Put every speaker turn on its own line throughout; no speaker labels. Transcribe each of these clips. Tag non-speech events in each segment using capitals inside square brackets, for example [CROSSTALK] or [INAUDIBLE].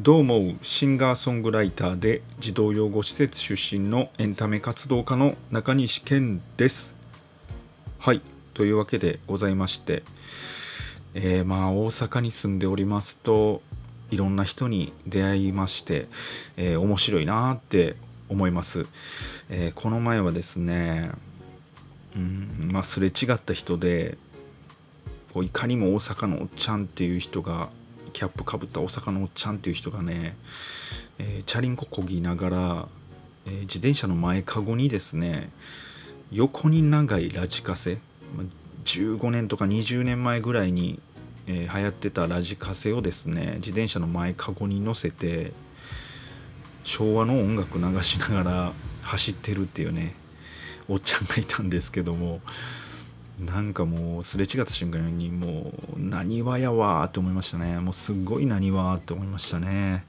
どうもシンガーソングライターで児童養護施設出身のエンタメ活動家の中西健です。はいというわけでございまして、えーまあ大阪に住んでおりますといろんな人に出会いまして、えー面白いなって思います。えーこの前はですねうんまあすれ違った人でこういかにも大阪のおっちゃんっていう人がキャップかぶった大阪のおっちゃんっていう人がね、えーチャリンコこぎながら、えー自転車の前かごにですね横に長いラジカセ15年とか20年前ぐらいに、えー流行ってたラジカセをですね自転車の前かごに乗せて昭和の音楽流しながら走ってるっていうねおっちゃんがいたんですけどもなんかもうすれ違った瞬間にもう何わやわって思いましたね。もうすっごい何わって思いましたね。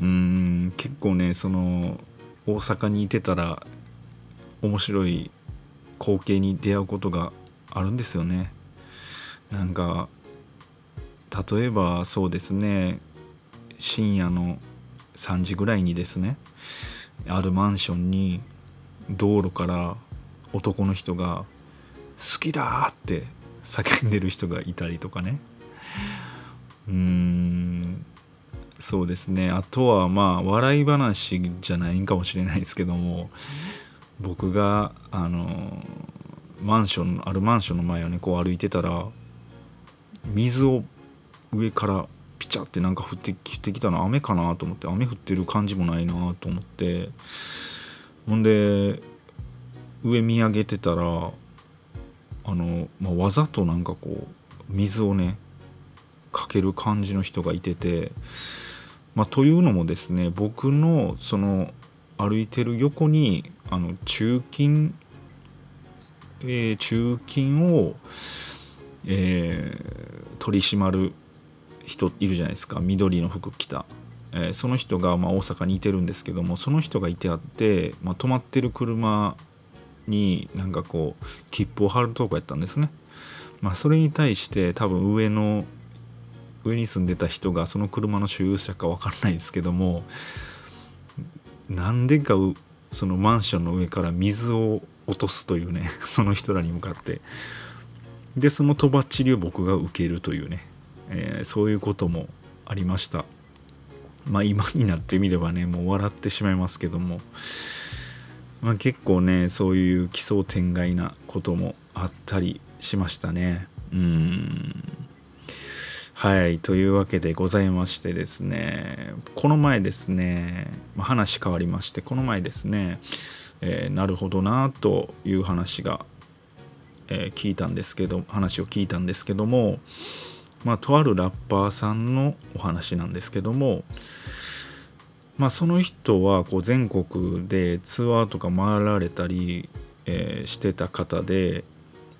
うん結構ねその大阪にいてたら面白い光景に出会うことがあるんですよね。なんか例えばそうですね深夜の3時ぐらいにですねあるマンションに道路から男の人が好きだって叫んでる人がいたりとかね。うんそうですね。あとはまあ笑い話じゃないんかもしれないですけども僕があのマンションあるマンションの前をねこう歩いてたら水を上からピチャってなんか降ってきてきたの雨かなと思って雨降ってる感じもないなと思って。ほんで上見上げてたらあの、まあ、わざとなんかこう水をねかける感じの人がいてて、まあ、というのもですね僕のその歩いてる横にあの中金、えー中金を、えー取り締まる人いるじゃないですか。緑の服着た、えーその人がまあ大阪にいてるんですけどもその人がいてあって、まあ、止まってる車になんかこう切符を貼るとこやったんですね。まあ、それに対して多分上の上に住んでた人がその車の所有者か分かんないですけどもなんでかそのマンションの上から水を落とすというね [LAUGHS] その人らに向かって。でそのとばっちりを僕が受けるというね、えーそういうこともありました。まあ今になってみればねもう笑ってしまいますけども。まあ、結構ねそういう奇想天外なこともあったりしましたね。うん。はいというわけでございましてですねこの前ですね、ま話変わりましてこの前ですね、えーなるほどなという話が、えー聞いたんですけど話を聞いたんですけどもまあとあるラッパーさんのお話なんですけどもまあ、その人はこう全国でツアーとか回られたり、えーしてた方で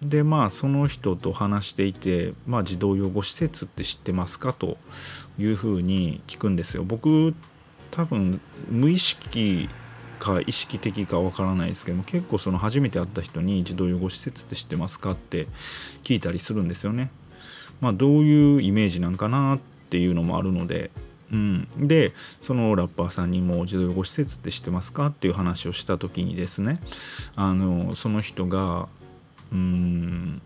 でまあその人と話していて、まあ、児童養護施設って知ってますかというふうに聞くんですよ。僕多分無意識か意識的かわからないですけども結構その初めて会った人に児童養護施設って知ってますかって聞いたりするんですよね。まあ、どういうイメージなんかなっていうのもあるのでうん、でそのラッパーさんにも児童養護施設って知ってますか？っていう話をした時にですねあのその人がうん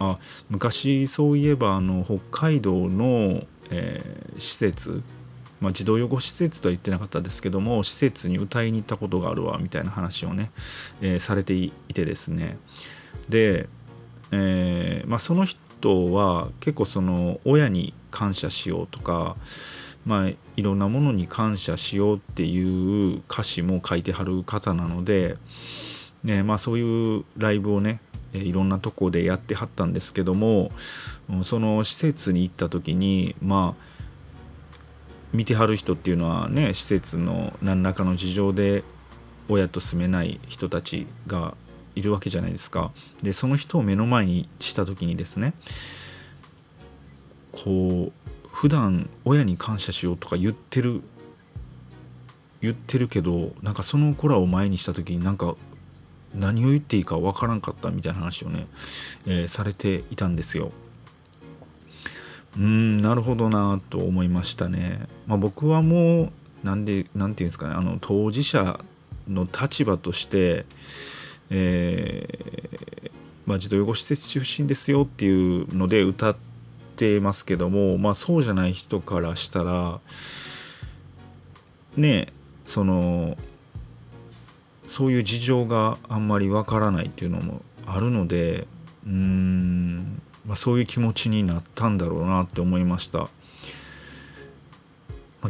あ昔そういえばあの北海道の、えー施設、まあ、児童養護施設とは言ってなかったですけども施設に歌いに行ったことがあるわみたいな話をね、えーされていてですね。で、えーまあ、その人は結構その親に感謝しようとかまあ、いろんなものに感謝しようっていう歌詞も書いてはる方なので、ねまあ、そういうライブをねいろんなとこでやってはったんですけどもその施設に行った時にまあ見てはる人っていうのはね施設の何らかの事情で親と住めない人たちがいるわけじゃないですか。でその人を目の前にした時にですねこう普段親に感謝しようとか言ってる言ってるけどなんかその子らを前にした時になんか何を言っていいかわからんかったみたいな話をね、えーされていたんですよ。うんなるほどなと思いましたね。まあ、僕はもうなんでなんていうんですかねあの当事者の立場として、えーまあ、児童養護施設出身ですよっていうので歌っててますけども、まあ、そうじゃない人からしたらねそのそういう事情があんまりわからないっていうのもあるのでうーん、まあ、そういう気持ちになったんだろうなって思いました。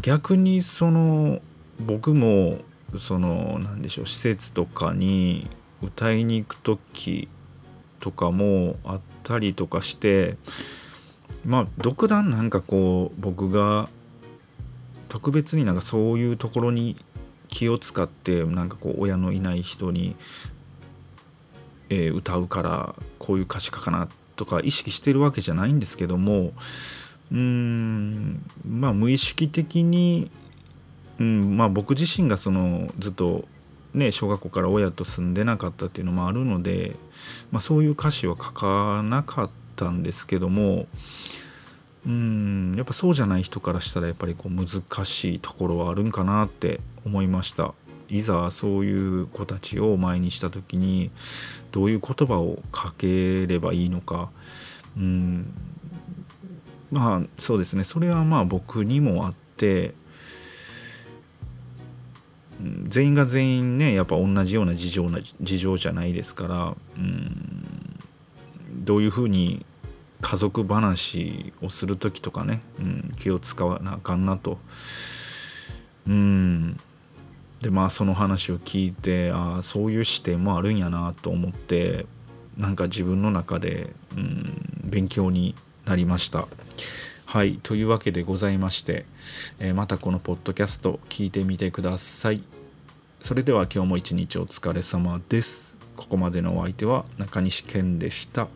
逆にその僕もその何でしょう施設とかに歌いに行く時とかもあったりとかしてまあ独断なんかこう僕が特別になんかそういうところに気を使ってなんかこう親のいない人に、えー、歌うからこういう歌詞書かなとか意識してるわけじゃないんですけどもうんまあ無意識的に、うんまあ、僕自身がそのずっとね、小学校から親と住んでなかったっていうのもあるので、まあ、そういう歌詞は書かなかったたんですけどもうんやっぱそうじゃない人からしたらやっぱりこう難しいところはあるんかなって思いました。いざそういう子たちを前にした時にどういう言葉をかければいいのか。うんまあそうですね。それはまあ僕にもあって全員が全員ねやっぱ同じような事情な事情じゃないですからうんどういうふうに家族話をする時とかね、うん、気を使わなあかんなとうんでまあその話を聞いてああそういう視点もあるんやなと思ってなんか自分の中で、うん、勉強になりました。はいというわけでございまして、えー、またこのポッドキャスト聞いてみてください。それでは今日も一日お疲れ様です。ここまでのお相手は中西健でした。